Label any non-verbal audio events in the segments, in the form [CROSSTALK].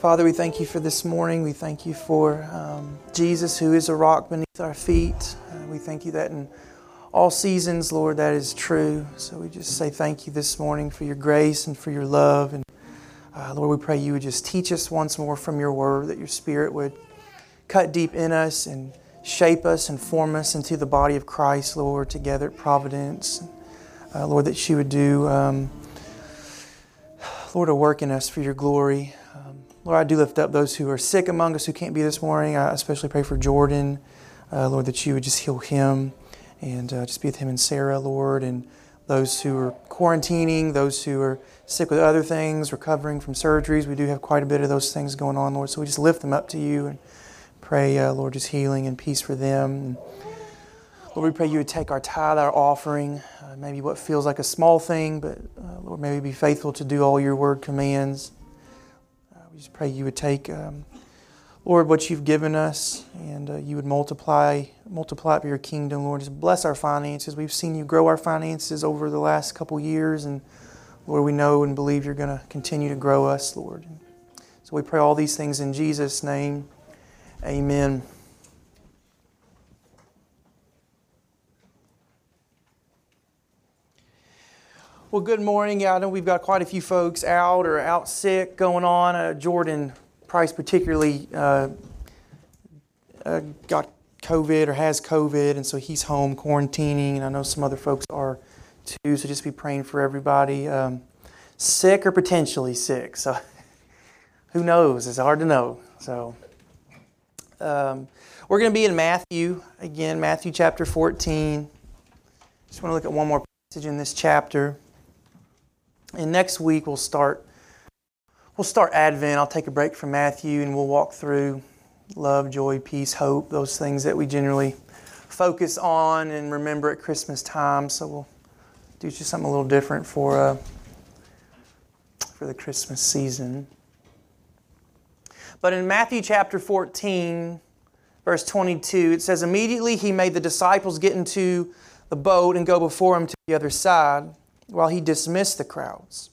Father, we thank you for this morning. We thank you for um, Jesus, who is a rock beneath our feet. Uh, we thank you that in all seasons, Lord, that is true. So we just say thank you this morning for your grace and for your love. And uh, Lord, we pray you would just teach us once more from your word, that your spirit would cut deep in us and shape us and form us into the body of Christ, Lord, together at Providence. Uh, Lord, that you would do, um, Lord, a work in us for your glory. Lord, I do lift up those who are sick among us who can't be this morning. I especially pray for Jordan, uh, Lord, that you would just heal him and uh, just be with him and Sarah, Lord, and those who are quarantining, those who are sick with other things, recovering from surgeries. We do have quite a bit of those things going on, Lord. So we just lift them up to you and pray, uh, Lord, just healing and peace for them. And Lord, we pray you would take our tithe, our offering, uh, maybe what feels like a small thing, but uh, Lord, maybe be faithful to do all your word commands just pray you would take, um, Lord, what you've given us, and uh, you would multiply, multiply for your kingdom, Lord. Just bless our finances. We've seen you grow our finances over the last couple years, and Lord, we know and believe you're going to continue to grow us, Lord. So we pray all these things in Jesus' name. Amen. Well, good morning. Yeah, I know we've got quite a few folks out or out sick going on. Uh, Jordan Price, particularly, uh, uh, got COVID or has COVID, and so he's home quarantining. And I know some other folks are too. So just be praying for everybody, um, sick or potentially sick. So [LAUGHS] who knows? It's hard to know. So um, we're going to be in Matthew again, Matthew chapter 14. Just want to look at one more passage in this chapter. And next week we'll start we'll start Advent. I'll take a break from Matthew and we'll walk through love, joy, peace, hope, those things that we generally focus on and remember at Christmas time. So we'll do just something a little different for uh, for the Christmas season. But in Matthew chapter 14, verse 22, it says, Immediately he made the disciples get into the boat and go before him to the other side while he dismissed the crowds.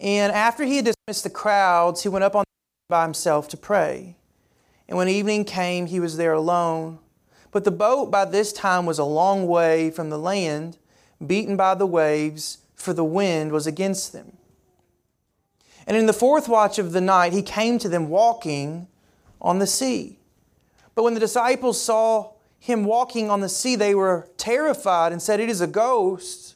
And after he had dismissed the crowds, he went up on by himself to pray. And when evening came, he was there alone. But the boat by this time was a long way from the land, beaten by the waves, for the wind was against them. And in the fourth watch of the night, he came to them walking on the sea. But when the disciples saw him walking on the sea, they were terrified and said, It is a ghost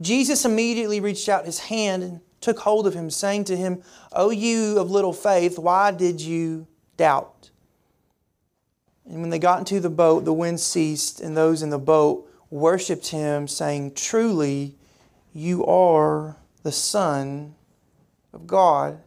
Jesus immediately reached out his hand and took hold of him, saying to him, O you of little faith, why did you doubt? And when they got into the boat, the wind ceased, and those in the boat worshipped him, saying, Truly, you are the Son of God.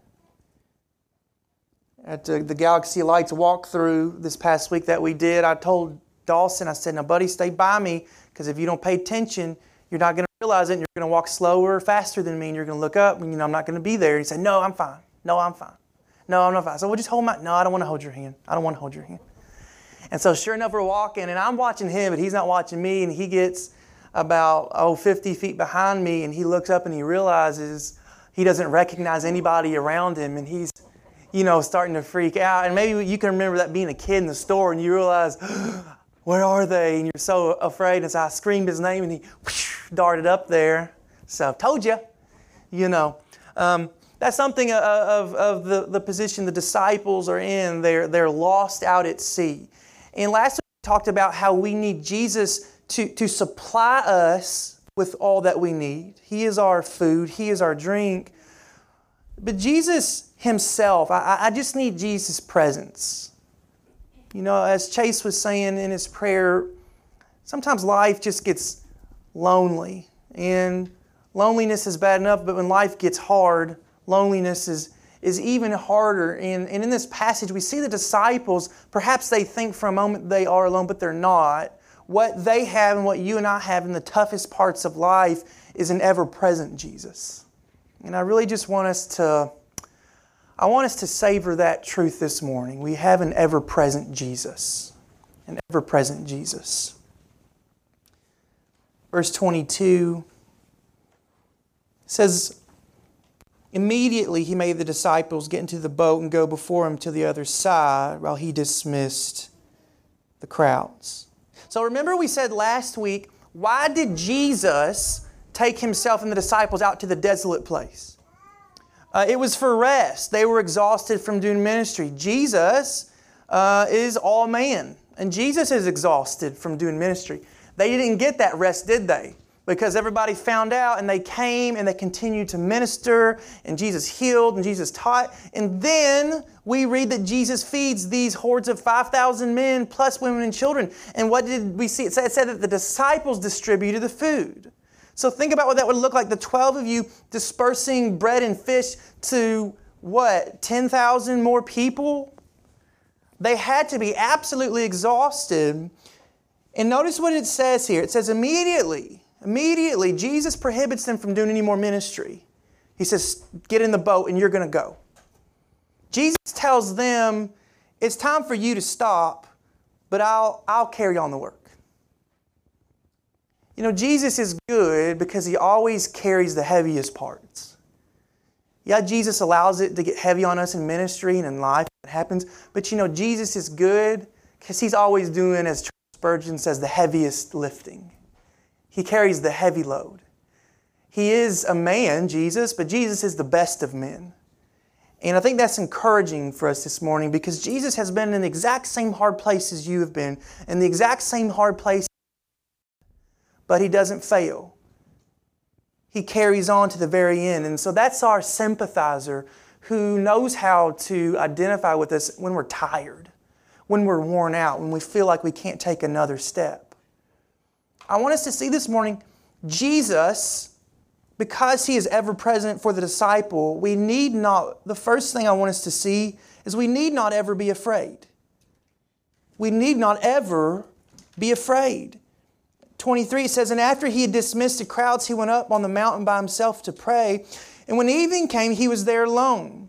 At the, Galaxy Lights walkthrough this past week that we did, I told Dawson, I said, Now, buddy, stay by me, because if you don't pay attention, you're not going to realize it and you're going to walk slower, faster than me, and you're going to look up and you know, I'm not going to be there. And you say, No, I'm fine. No, I'm fine. No, I'm not fine. So we'll just hold my, no, I don't want to hold your hand. I don't want to hold your hand. And so sure enough, we're walking and I'm watching him, but he's not watching me. And he gets about, oh, 50 feet behind me and he looks up and he realizes he doesn't recognize anybody around him. And he's, you know, starting to freak out. And maybe you can remember that being a kid in the store and you realize, [GASPS] where are they? And you're so afraid. And so I screamed his name and he whoosh, [LAUGHS] darted up there. So, told you, you know. Um, that's something of, of the, the position the disciples are in. They're, they're lost out at sea. And last week we talked about how we need Jesus to, to supply us with all that we need. He is our food, He is our drink. But Jesus Himself, I, I just need Jesus' presence. You know, as Chase was saying in his prayer, sometimes life just gets lonely. And loneliness is bad enough, but when life gets hard, loneliness is, is even harder. And, and in this passage, we see the disciples, perhaps they think for a moment they are alone, but they're not. What they have and what you and I have in the toughest parts of life is an ever present Jesus. And I really just want us to. I want us to savor that truth this morning. We have an ever present Jesus. An ever present Jesus. Verse 22 says, Immediately he made the disciples get into the boat and go before him to the other side while he dismissed the crowds. So remember, we said last week, why did Jesus take himself and the disciples out to the desolate place? Uh, it was for rest. They were exhausted from doing ministry. Jesus uh, is all man, and Jesus is exhausted from doing ministry. They didn't get that rest, did they? because everybody found out and they came and they continued to minister and Jesus healed and Jesus taught. And then we read that Jesus feeds these hordes of 5,000 men plus women and children. And what did we see? It said, that the disciples distributed the food. So think about what that would look like the 12 of you dispersing bread and fish to what, 10,000 more people? They had to be absolutely exhausted. And notice what it says here. It says, immediately, Immediately, Jesus prohibits them from doing any more ministry. He says, Get in the boat and you're going to go. Jesus tells them, It's time for you to stop, but I'll, I'll carry on the work. You know, Jesus is good because he always carries the heaviest parts. Yeah, Jesus allows it to get heavy on us in ministry and in life. It happens. But you know, Jesus is good because he's always doing, as Spurgeon says, the heaviest lifting. He carries the heavy load. He is a man, Jesus, but Jesus is the best of men. And I think that's encouraging for us this morning because Jesus has been in the exact same hard place as you have been, in the exact same hard place, but He doesn't fail. He carries on to the very end. And so that's our sympathizer who knows how to identify with us when we're tired, when we're worn out, when we feel like we can't take another step. I want us to see this morning Jesus, because he is ever present for the disciple, we need not, the first thing I want us to see is we need not ever be afraid. We need not ever be afraid. 23 says, And after he had dismissed the crowds, he went up on the mountain by himself to pray. And when evening came, he was there alone.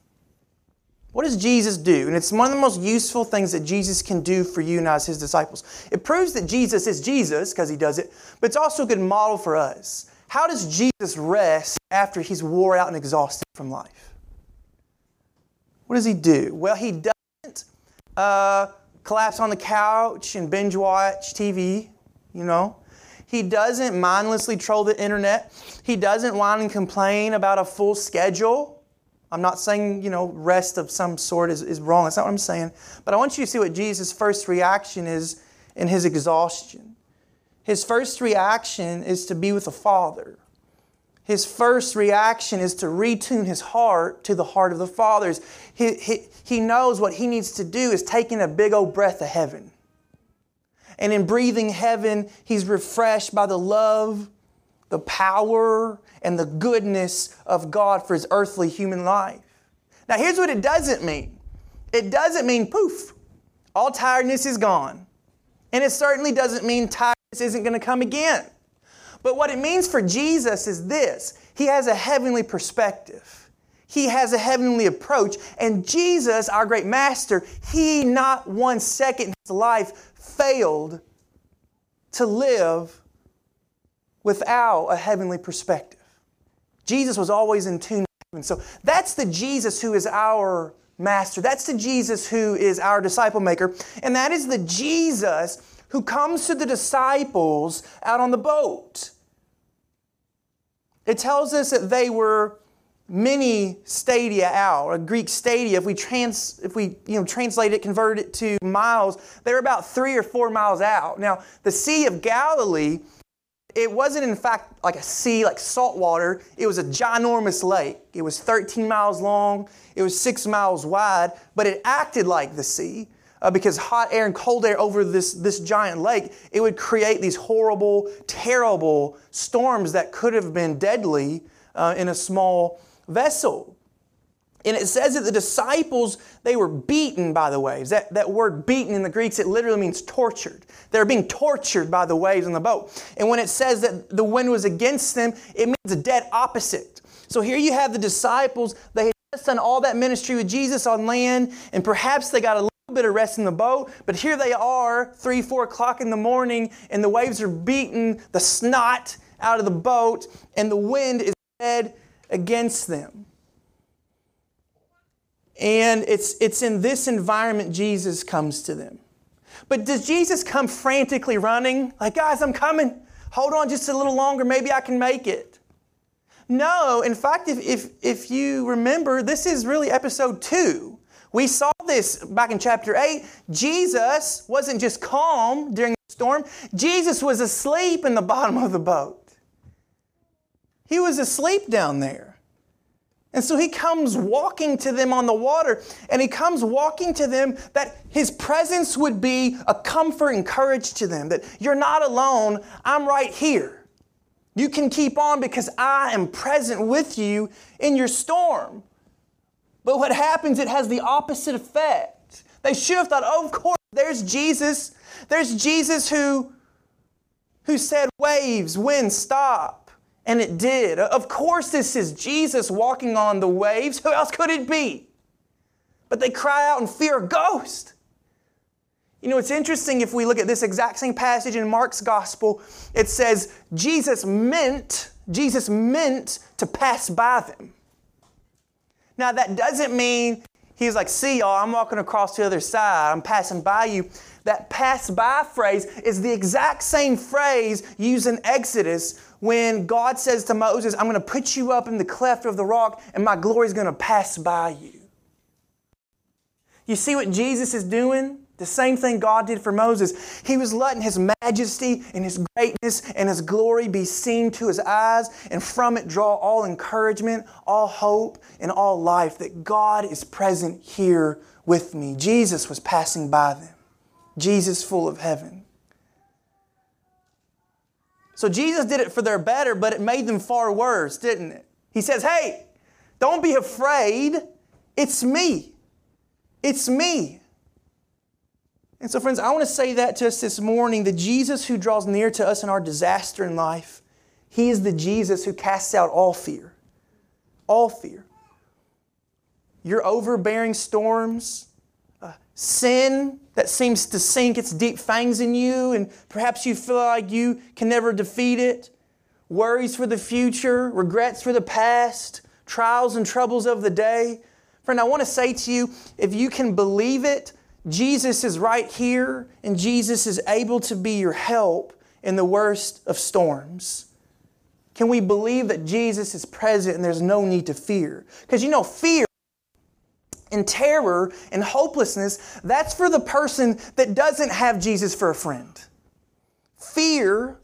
What does Jesus do? And it's one of the most useful things that Jesus can do for you and as his disciples. It proves that Jesus is Jesus because he does it, but it's also a good model for us. How does Jesus rest after he's wore out and exhausted from life? What does he do? Well, he doesn't uh, collapse on the couch and binge watch TV, you know. He doesn't mindlessly troll the internet. He doesn't whine and complain about a full schedule. I'm not saying, you know, rest of some sort is, is wrong. That's not what I'm saying. But I want you to see what Jesus' first reaction is in his exhaustion. His first reaction is to be with the Father. His first reaction is to retune his heart to the heart of the Father's. He, he, he knows what he needs to do is taking a big old breath of heaven. And in breathing heaven, he's refreshed by the love, the power, and the goodness of God for his earthly human life. Now, here's what it doesn't mean it doesn't mean poof, all tiredness is gone. And it certainly doesn't mean tiredness isn't going to come again. But what it means for Jesus is this He has a heavenly perspective. He has a heavenly approach. And Jesus, our great master, He not one second in His life failed to live without a heavenly perspective. Jesus was always in tune. and So that's the Jesus who is our master. That's the Jesus who is our disciple maker. And that is the Jesus who comes to the disciples out on the boat. It tells us that they were mini stadia out, a Greek stadia, if we trans if we you know translate it, convert it to miles, they're about three or four miles out. Now, the Sea of Galilee, it wasn't in fact like a sea, like salt water. It was a ginormous lake. It was 13 miles long, it was six miles wide, but it acted like the sea. Uh, because hot air and cold air over this, this giant lake, it would create these horrible, terrible storms that could have been deadly uh, in a small vessel. And it says that the disciples, they were beaten by the waves. That, that word beaten in the Greeks, it literally means tortured. They're being tortured by the waves in the boat. And when it says that the wind was against them, it means a dead opposite. So here you have the disciples, they had just done all that ministry with Jesus on land, and perhaps they got a little bit of rest in the boat, but here they are, three, four o'clock in the morning, and the waves are beating the snot out of the boat, and the wind is dead against them. And it's, it's in this environment Jesus comes to them. But does Jesus come frantically running? Like, guys, I'm coming. Hold on just a little longer. Maybe I can make it. No, in fact, if, if, if you remember, this is really episode two. We saw this back in chapter 8. Jesus wasn't just calm during the storm, Jesus was asleep in the bottom of the boat. He was asleep down there. And so he comes walking to them on the water, and he comes walking to them that his presence would be a comfort and courage to them that you're not alone, I'm right here. You can keep on because I am present with you in your storm. But what happens, it has the opposite effect. They should have thought, oh, of course, there's Jesus. There's Jesus who, who said, waves, wind, stop. And it did. Of course, this is Jesus walking on the waves. Who else could it be? But they cry out in fear a ghost. You know, it's interesting if we look at this exact same passage in Mark's gospel, it says Jesus meant, Jesus meant to pass by them. Now, that doesn't mean he's like, see y'all, I'm walking across the other side, I'm passing by you. That pass by phrase is the exact same phrase used in Exodus when God says to Moses, I'm going to put you up in the cleft of the rock and my glory is going to pass by you. You see what Jesus is doing? The same thing God did for Moses. He was letting His majesty and His greatness and His glory be seen to His eyes, and from it draw all encouragement, all hope, and all life that God is present here with me. Jesus was passing by them. Jesus, full of heaven. So Jesus did it for their better, but it made them far worse, didn't it? He says, Hey, don't be afraid. It's me. It's me. And so, friends, I want to say that to us this morning the Jesus who draws near to us in our disaster in life, He is the Jesus who casts out all fear. All fear. Your overbearing storms, uh, sin that seems to sink its deep fangs in you, and perhaps you feel like you can never defeat it, worries for the future, regrets for the past, trials and troubles of the day. Friend, I want to say to you if you can believe it, Jesus is right here, and Jesus is able to be your help in the worst of storms. Can we believe that Jesus is present and there's no need to fear? Because you know, fear and terror and hopelessness, that's for the person that doesn't have Jesus for a friend. Fear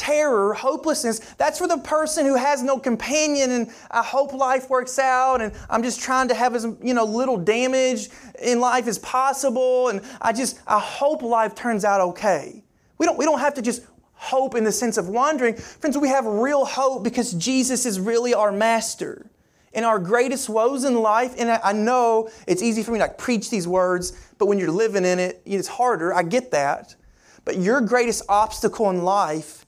terror, hopelessness, that's for the person who has no companion and I hope life works out and I'm just trying to have as you know little damage in life as possible and I just I hope life turns out okay. We don't we don't have to just hope in the sense of wandering. Friends, we have real hope because Jesus is really our master. In our greatest woes in life, and I know it's easy for me to like preach these words, but when you're living in it, it's harder. I get that. But your greatest obstacle in life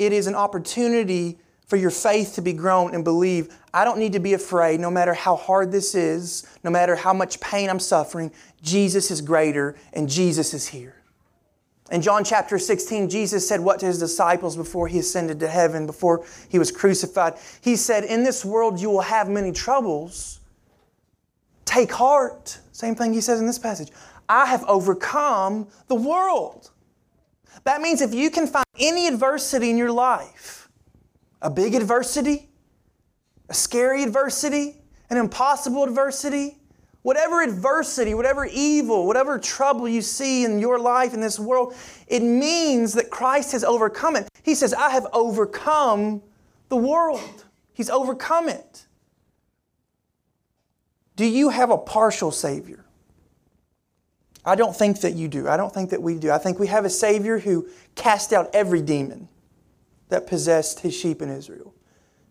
it is an opportunity for your faith to be grown and believe I don't need to be afraid no matter how hard this is, no matter how much pain I'm suffering. Jesus is greater and Jesus is here. In John chapter 16, Jesus said what to his disciples before he ascended to heaven, before he was crucified? He said, In this world you will have many troubles. Take heart. Same thing he says in this passage. I have overcome the world. That means if you can find any adversity in your life, a big adversity, a scary adversity, an impossible adversity, whatever adversity, whatever evil, whatever trouble you see in your life in this world, it means that Christ has overcome it. He says, I have overcome the world. He's overcome it. Do you have a partial Savior? I don't think that you do. I don't think that we do. I think we have a Savior who cast out every demon that possessed his sheep in Israel.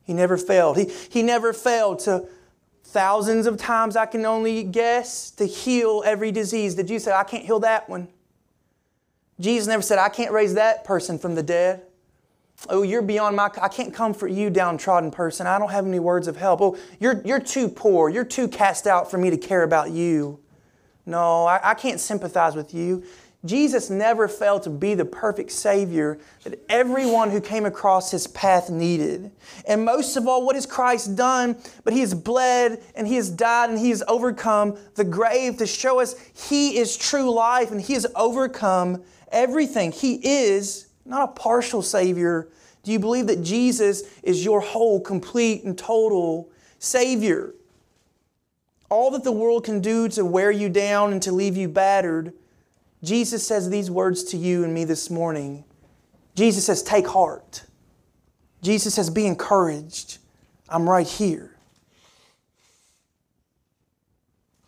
He never failed. He, he never failed to thousands of times, I can only guess, to heal every disease. Did you say, I can't heal that one? Jesus never said, I can't raise that person from the dead. Oh, you're beyond my, I can't comfort you, downtrodden person. I don't have any words of help. Oh, you're, you're too poor. You're too cast out for me to care about you. No, I, I can't sympathize with you. Jesus never failed to be the perfect Savior that everyone who came across His path needed. And most of all, what has Christ done? But He has bled and He has died and He has overcome the grave to show us He is true life and He has overcome everything. He is not a partial Savior. Do you believe that Jesus is your whole, complete, and total Savior? All that the world can do to wear you down and to leave you battered, Jesus says these words to you and me this morning. Jesus says, Take heart. Jesus says, Be encouraged. I'm right here.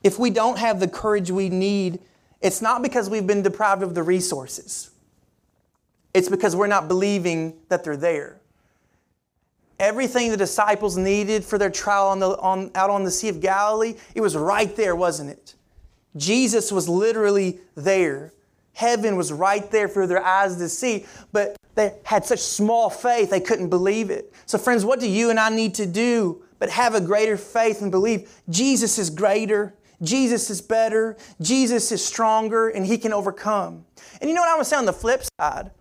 If we don't have the courage we need, it's not because we've been deprived of the resources. It's because we're not believing that they're there. Everything the disciples needed for their trial on the, on, out on the Sea of Galilee, it was right there, wasn't it? Jesus was literally there. Heaven was right there for their eyes to see, but they had such small faith they couldn't believe it. So, friends, what do you and I need to do but have a greater faith and believe Jesus is greater, Jesus is better, Jesus is stronger, and He can overcome? And you know what I to say on the flip side?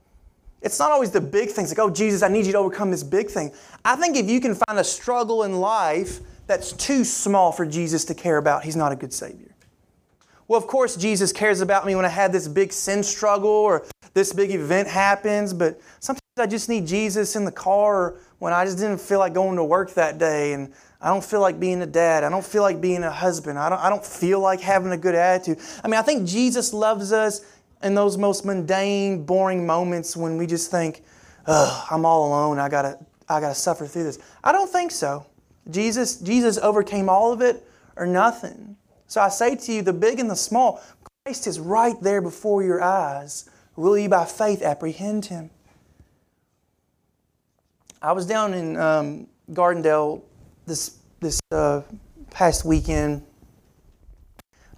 It's not always the big things like, oh, Jesus, I need you to overcome this big thing. I think if you can find a struggle in life that's too small for Jesus to care about, He's not a good Savior. Well, of course, Jesus cares about me when I had this big sin struggle or this big event happens, but sometimes I just need Jesus in the car when I just didn't feel like going to work that day and I don't feel like being a dad. I don't feel like being a husband. I don't, I don't feel like having a good attitude. I mean, I think Jesus loves us in those most mundane, boring moments when we just think, Ugh, I'm all alone. I gotta, I gotta suffer through this. I don't think so. Jesus, Jesus overcame all of it or nothing. So I say to you, the big and the small, Christ is right there before your eyes. Will you by faith apprehend him? I was down in um, Gardendale this, this uh, past weekend.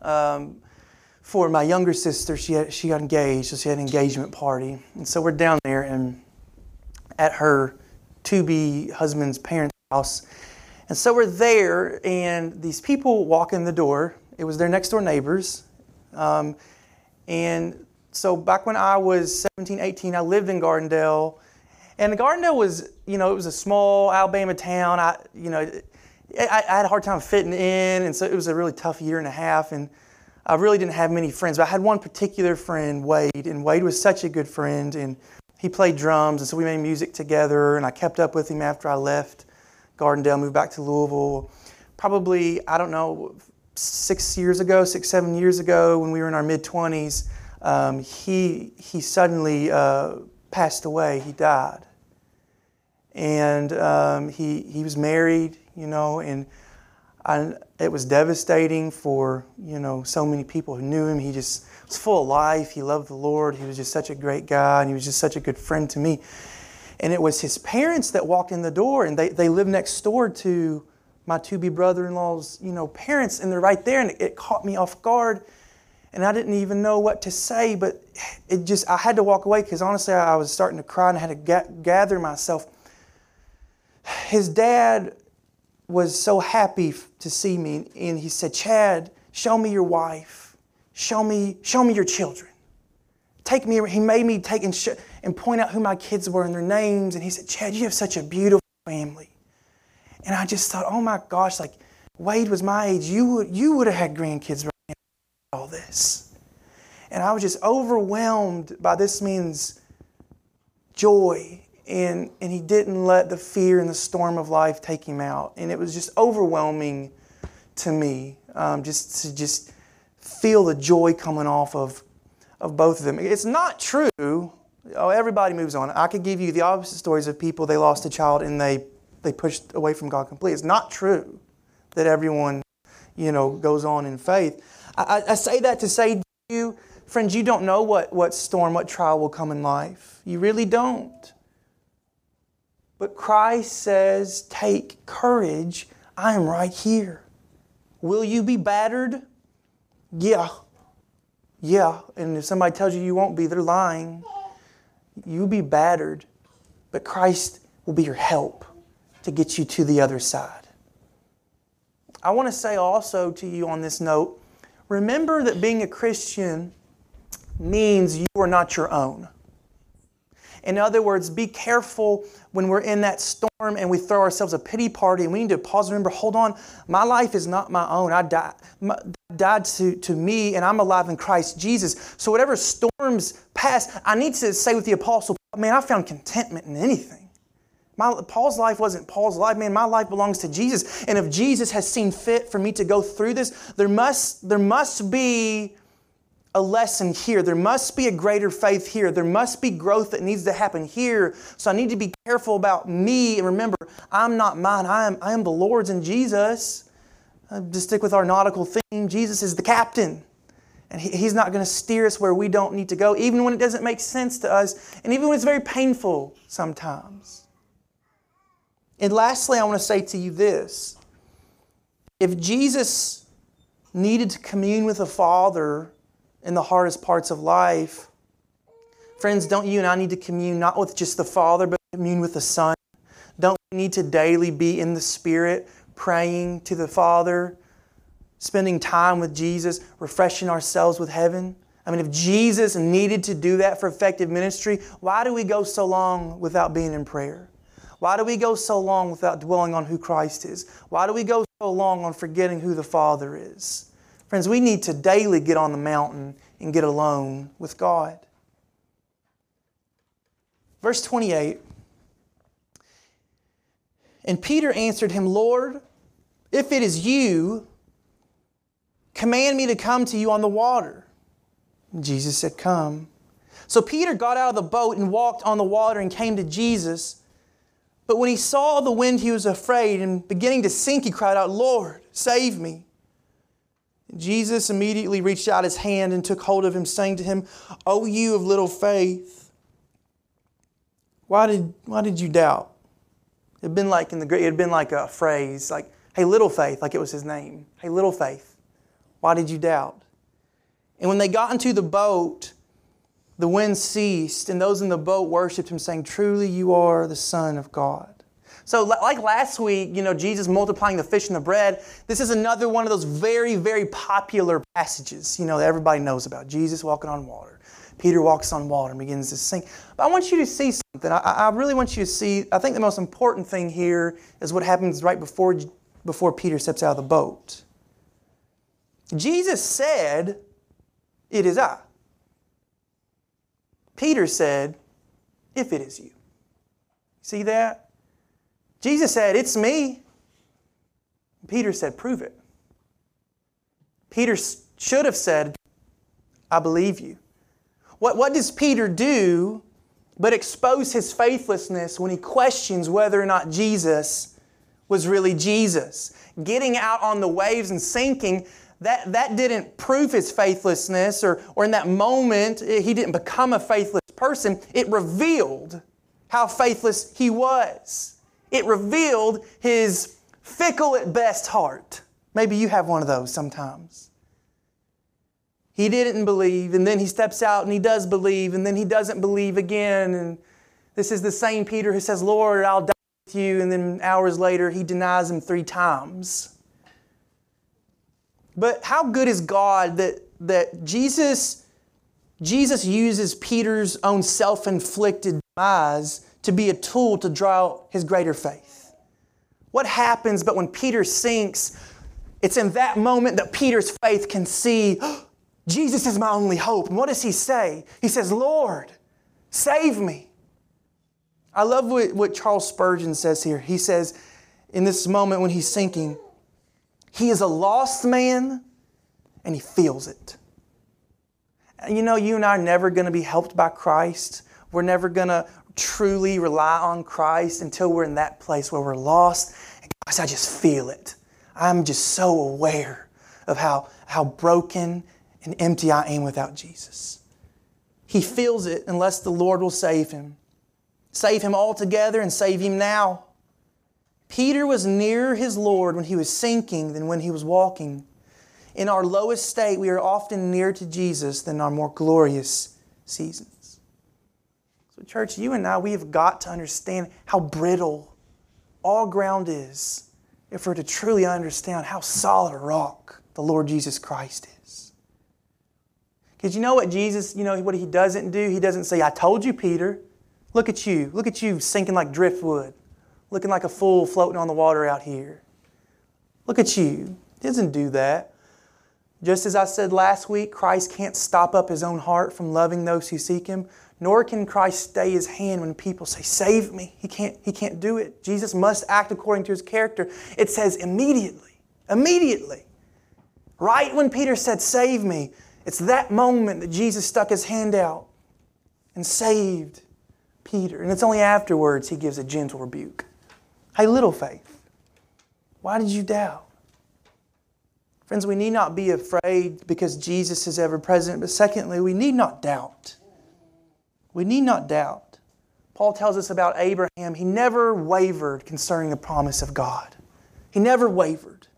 Um, for my younger sister, she, had, she got engaged, so she had an engagement party. And so we're down there and at her to be husband's parents' house. And so we're there, and these people walk in the door. It was their next door neighbors. Um, and so back when I was 17, 18, I lived in Gardendale. And Gardendale was, you know, it was a small Alabama town. I, you know, I, I had a hard time fitting in, and so it was a really tough year and a half. And I really didn't have many friends, but I had one particular friend, Wade, and Wade was such a good friend, and he played drums, and so we made music together, and I kept up with him after I left Gardendale, moved back to Louisville. Probably, I don't know, six years ago, six, seven years ago, when we were in our mid 20s, um, he, he suddenly uh, passed away. He died. And um, he, he was married, you know, and I, it was devastating for you know so many people who knew him. He just was full of life. He loved the Lord. He was just such a great guy, and he was just such a good friend to me. And it was his parents that walked in the door, and they, they lived next door to my to-be brother-in-law's you know parents, and they're right there, and it, it caught me off guard, and I didn't even know what to say. But it just I had to walk away because honestly I was starting to cry, and I had to ga- gather myself. His dad was so happy to see me, and he said, Chad, show me your wife. Show me, show me your children. Take me, he made me take and, sh- and point out who my kids were and their names. And he said, Chad, you have such a beautiful family. And I just thought, oh my gosh, like Wade was my age. You would, you would have had grandkids right now, all this. And I was just overwhelmed by this man's joy and, and he didn't let the fear and the storm of life take him out. And it was just overwhelming to me um, just to just feel the joy coming off of, of both of them. It's not true. Oh, everybody moves on. I could give you the opposite stories of people they lost a child and they, they pushed away from God completely. It's not true that everyone, you know, goes on in faith. I, I say that to say to you, friends, you don't know what, what storm, what trial will come in life. You really don't. But Christ says, Take courage. I am right here. Will you be battered? Yeah. Yeah. And if somebody tells you you won't be, they're lying. You'll be battered, but Christ will be your help to get you to the other side. I want to say also to you on this note remember that being a Christian means you are not your own. In other words, be careful when we're in that storm and we throw ourselves a pity party and we need to pause and remember, hold on, my life is not my own. I died, my, died to, to me and I'm alive in Christ Jesus. So whatever storms pass, I need to say with the apostle, man, I found contentment in anything. My, Paul's life wasn't Paul's life, man. My life belongs to Jesus. And if Jesus has seen fit for me to go through this, there must, there must be a lesson here. There must be a greater faith here. There must be growth that needs to happen here. So I need to be careful about me. And remember, I'm not mine. I am, I am the Lord's and Jesus. Uh, to stick with our nautical theme, Jesus is the captain. And he, He's not going to steer us where we don't need to go, even when it doesn't make sense to us, and even when it's very painful sometimes. And lastly, I want to say to you this if Jesus needed to commune with the Father in the hardest parts of life. Friends, don't you and I need to commune not with just the Father, but commune with the Son? Don't we need to daily be in the Spirit, praying to the Father, spending time with Jesus, refreshing ourselves with heaven? I mean, if Jesus needed to do that for effective ministry, why do we go so long without being in prayer? Why do we go so long without dwelling on who Christ is? Why do we go so long on forgetting who the Father is? Friends, we need to daily get on the mountain and get alone with God. Verse 28 And Peter answered him, Lord, if it is you, command me to come to you on the water. And Jesus said, Come. So Peter got out of the boat and walked on the water and came to Jesus. But when he saw the wind, he was afraid, and beginning to sink, he cried out, Lord, save me. Jesus immediately reached out his hand and took hold of him, saying to him, O you of little faith, why did, why did you doubt? It had been like in the it had been like a phrase, like, hey, little faith, like it was his name. Hey, little faith, why did you doubt? And when they got into the boat, the wind ceased, and those in the boat worshiped him, saying, Truly you are the Son of God. So, like last week, you know, Jesus multiplying the fish and the bread, this is another one of those very, very popular passages, you know, that everybody knows about. Jesus walking on water. Peter walks on water and begins to sink. But I want you to see something. I, I really want you to see, I think the most important thing here is what happens right before, before Peter steps out of the boat. Jesus said, It is I. Peter said, If it is you. See that? Jesus said, It's me. Peter said, Prove it. Peter should have said, I believe you. What, what does Peter do but expose his faithlessness when he questions whether or not Jesus was really Jesus? Getting out on the waves and sinking, that, that didn't prove his faithlessness, or, or in that moment, eh, he didn't become a faithless person. It revealed how faithless he was it revealed his fickle at best heart. Maybe you have one of those sometimes. He didn't believe, and then he steps out and he does believe, and then he doesn't believe again. And this is the same Peter who says, Lord, I'll die with you. And then hours later, he denies him three times. But how good is God that, that Jesus, Jesus uses Peter's own self inflicted demise to be a tool to draw out his greater faith. What happens, but when Peter sinks, it's in that moment that Peter's faith can see, oh, [GASPS] Jesus is my only hope. And what does he say? He says, Lord, save me. I love what, what Charles Spurgeon says here. He says, in this moment when he's sinking, he is a lost man and he feels it. And you know, you and I are never going to be helped by Christ. We're never going to truly rely on Christ until we're in that place where we're lost. And gosh, I just feel it. I'm just so aware of how, how broken and empty I am without Jesus. He feels it unless the Lord will save him. Save him altogether and save him now. Peter was nearer his Lord when he was sinking than when he was walking. In our lowest state, we are often nearer to Jesus than our more glorious seasons. So, church, you and I, we have got to understand how brittle all ground is if we're to truly understand how solid a rock the Lord Jesus Christ is. Because you know what Jesus, you know what he doesn't do? He doesn't say, I told you, Peter. Look at you. Look at you sinking like driftwood, looking like a fool floating on the water out here. Look at you. He doesn't do that. Just as I said last week, Christ can't stop up his own heart from loving those who seek him, nor can Christ stay his hand when people say, Save me. He can't, he can't do it. Jesus must act according to his character. It says immediately. Immediately. Right when Peter said, Save me, it's that moment that Jesus stuck his hand out and saved Peter. And it's only afterwards he gives a gentle rebuke. Hey, little faith, why did you doubt? Friends, we need not be afraid because Jesus is ever present, but secondly, we need not doubt. We need not doubt. Paul tells us about Abraham, he never wavered concerning the promise of God. He never wavered.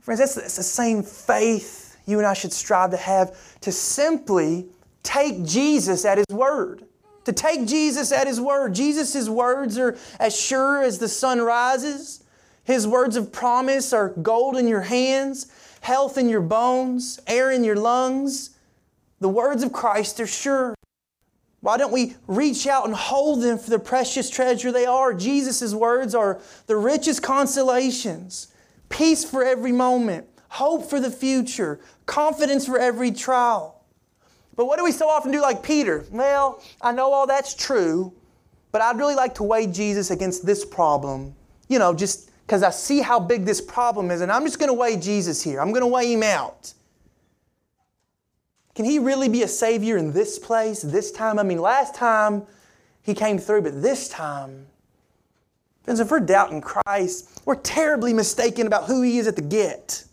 Friends, that's, that's the same faith you and I should strive to have to simply take Jesus at his word. To take Jesus at his word. Jesus' words are as sure as the sun rises. His words of promise are gold in your hands, health in your bones, air in your lungs. The words of Christ are sure. Why don't we reach out and hold them for the precious treasure they are? Jesus' words are the richest consolations, peace for every moment, hope for the future, confidence for every trial. But what do we so often do like Peter? Well, I know all that's true, but I'd really like to weigh Jesus against this problem. You know, just because I see how big this problem is, and I'm just going to weigh Jesus here. I'm going to weigh him out. Can he really be a Savior in this place, this time? I mean, last time he came through, but this time, friends, if we're doubting Christ, we're terribly mistaken about who he is at the get.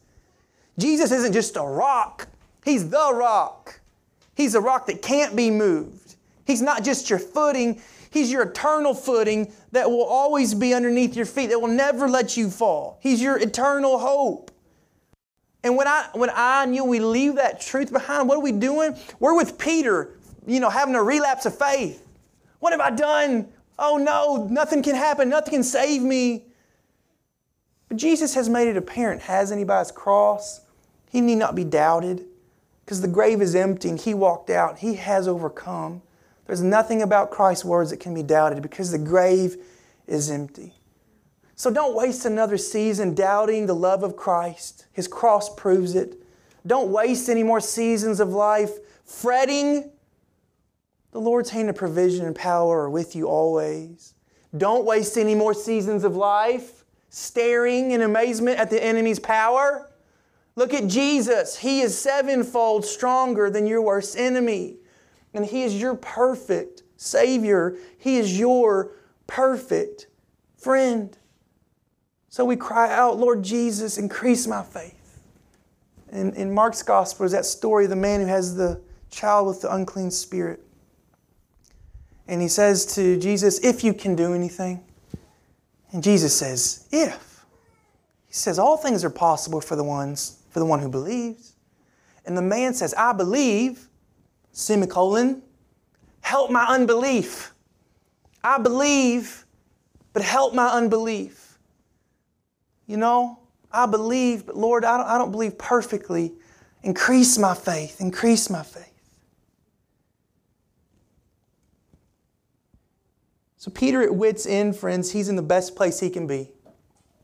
Jesus isn't just a rock, he's the rock. He's a rock that can't be moved. He's not just your footing, He's your eternal footing that will always be underneath your feet, that will never let you fall. He's your eternal hope. And when I, when I and you, we leave that truth behind, what are we doing? We're with Peter, you know, having a relapse of faith. What have I done? Oh no, nothing can happen, nothing can save me. But Jesus has made it apparent, hasn't he, by his cross? He need not be doubted because the grave is empty and he walked out. He has overcome. There's nothing about Christ's words that can be doubted because the grave is empty. So don't waste another season doubting the love of Christ. His cross proves it. Don't waste any more seasons of life fretting. The Lord's hand of provision and power are with you always. Don't waste any more seasons of life staring in amazement at the enemy's power. Look at Jesus. He is sevenfold stronger than your worst enemy and He is your perfect Savior. He is your perfect friend. So we cry out, Lord Jesus, increase my faith. And in Mark's gospel is that story of the man who has the child with the unclean spirit. And he says to Jesus, If you can do anything. And Jesus says, If. He says, All things are possible for the ones, for the one who believes. And the man says, I believe, semicolon, help my unbelief. I believe, but help my unbelief. You know, I believe, but Lord, I don't, I don't believe perfectly. Increase my faith, increase my faith. So, Peter at wits' end, friends, he's in the best place he can be.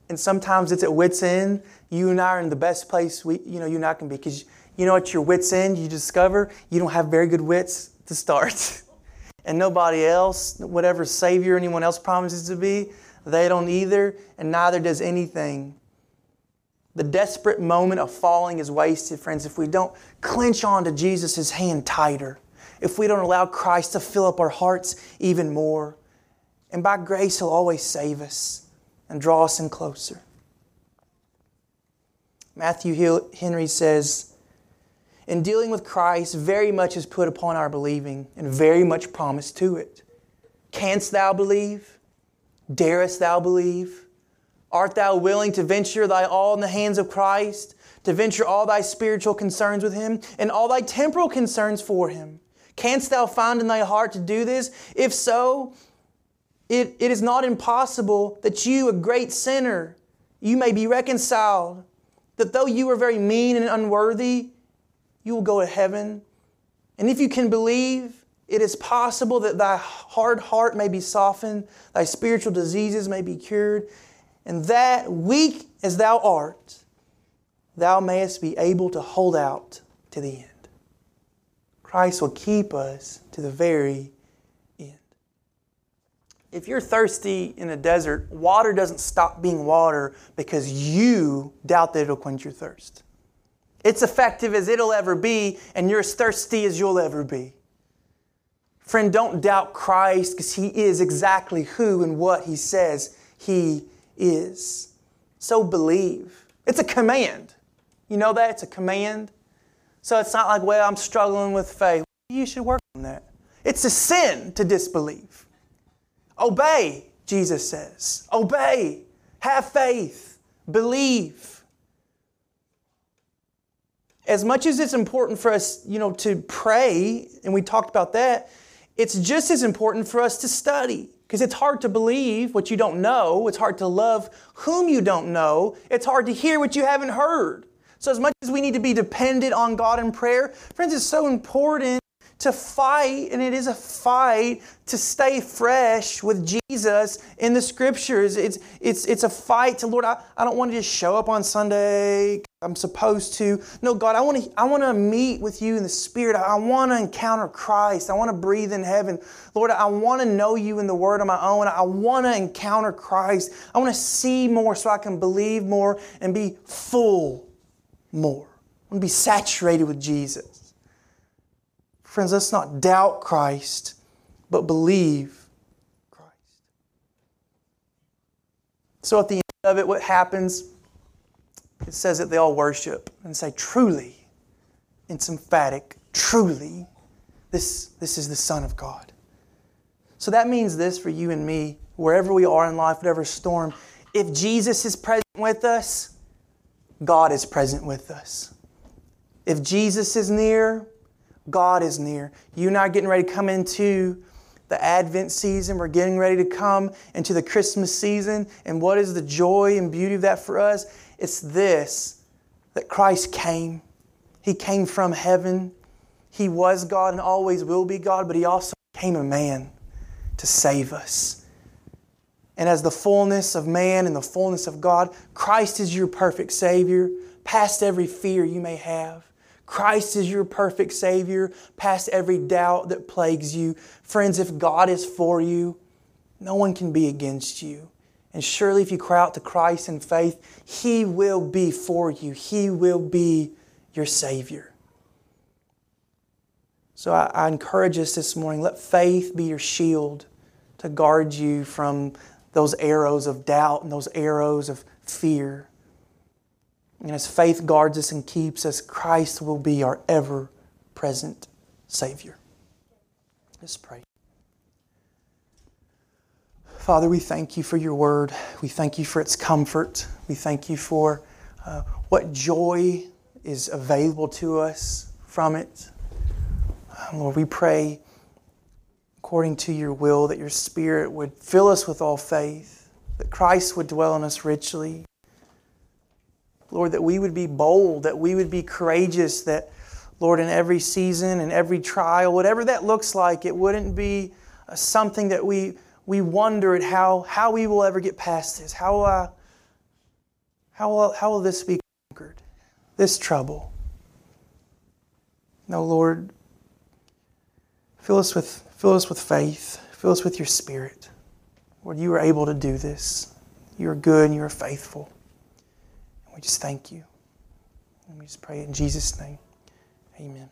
And sometimes it's at wits' end. You and I are in the best place we, you know, you and I can be because you know, at your wits' end, you discover you don't have very good wits to start. [LAUGHS] and nobody else, whatever Savior anyone else promises to be, they don't either, and neither does anything. The desperate moment of falling is wasted, friends, if we don't clench onto Jesus' hand tighter, if we don't allow Christ to fill up our hearts even more. And by grace, He'll always save us and draw us in closer. Matthew Henry says, In dealing with Christ, very much is put upon our believing, and very much promised to it. Canst thou believe? Darest thou believe? Art thou willing to venture thy all in the hands of Christ, to venture all thy spiritual concerns with Him, and all thy temporal concerns for Him? Canst thou find in thy heart to do this? If so, it, it is not impossible that you, a great sinner, you may be reconciled, that though you are very mean and unworthy, you will go to heaven. And if you can believe, it is possible that thy hard heart may be softened, thy spiritual diseases may be cured, and that, weak as thou art, thou mayest be able to hold out to the end. Christ will keep us to the very end. If you're thirsty in a desert, water doesn't stop being water because you doubt that it'll quench your thirst. It's effective as it'll ever be, and you're as thirsty as you'll ever be. Friend, don't doubt Christ because He is exactly who and what He says He is. So believe. It's a command. You know that? It's a command. So it's not like, well, I'm struggling with faith. You should work on that. It's a sin to disbelieve. Obey, Jesus says. Obey. Have faith. Believe. As much as it's important for us, you know, to pray, and we talked about that, it's just as important for us to study. Because it's hard to believe what you don't know. It's hard to love whom you don't know. It's hard to hear what you haven't heard. So, as much as we need to be dependent on God in prayer, friends, it's so important to fight, and it is a fight to stay fresh with Jesus in the scriptures. It's, it's, it's a fight to, Lord, I, I don't want to just show up on Sunday. I'm supposed to. No, God, I want to, I want to meet with you in the Spirit. I want to encounter Christ. I want to breathe in heaven. Lord, I want to know you in the Word on my own. I want to encounter Christ. I want to see more so I can believe more and be full more. I want to be saturated with Jesus. Friends, let's not doubt Christ, but believe Christ. So at the end of it, what happens? It says that they all worship and say, truly, it's emphatic, truly, this, this is the Son of God. So that means this for you and me, wherever we are in life, whatever storm, if Jesus is present with us, God is present with us. If Jesus is near, God is near. You and I are getting ready to come into the Advent season. We're getting ready to come into the Christmas season. And what is the joy and beauty of that for us? It's this that Christ came. He came from heaven. He was God and always will be God, but He also became a man to save us. And as the fullness of man and the fullness of God, Christ is your perfect Savior, past every fear you may have. Christ is your perfect Savior, past every doubt that plagues you. Friends, if God is for you, no one can be against you. And surely, if you cry out to Christ in faith, He will be for you. He will be your Savior. So I, I, encourage us this morning let faith be your shield to guard you from those arrows of doubt and those arrows of fear. And as faith guards us and keeps us, Christ will be our ever present Savior. Let's pray. Father, we thank you for your word. We thank you for its comfort. We thank you for uh, what joy is available to us from it. Um, Lord, we pray according to your will that your Spirit would fill us with all faith, that Christ would dwell in us richly, Lord, that we would be bold, that we would be courageous, that, Lord, in every season and every trial, whatever that looks like, it wouldn't be uh, something that we, we wonder at how, how we will ever get past this. How, uh, how, will, how will this be conquered? This trouble. No, Lord, fill us with Fill us with faith. Fill us with your spirit. Lord, you are able to do this. You are good and you are faithful. And we just thank you. And we just pray in Jesus' name. Amen.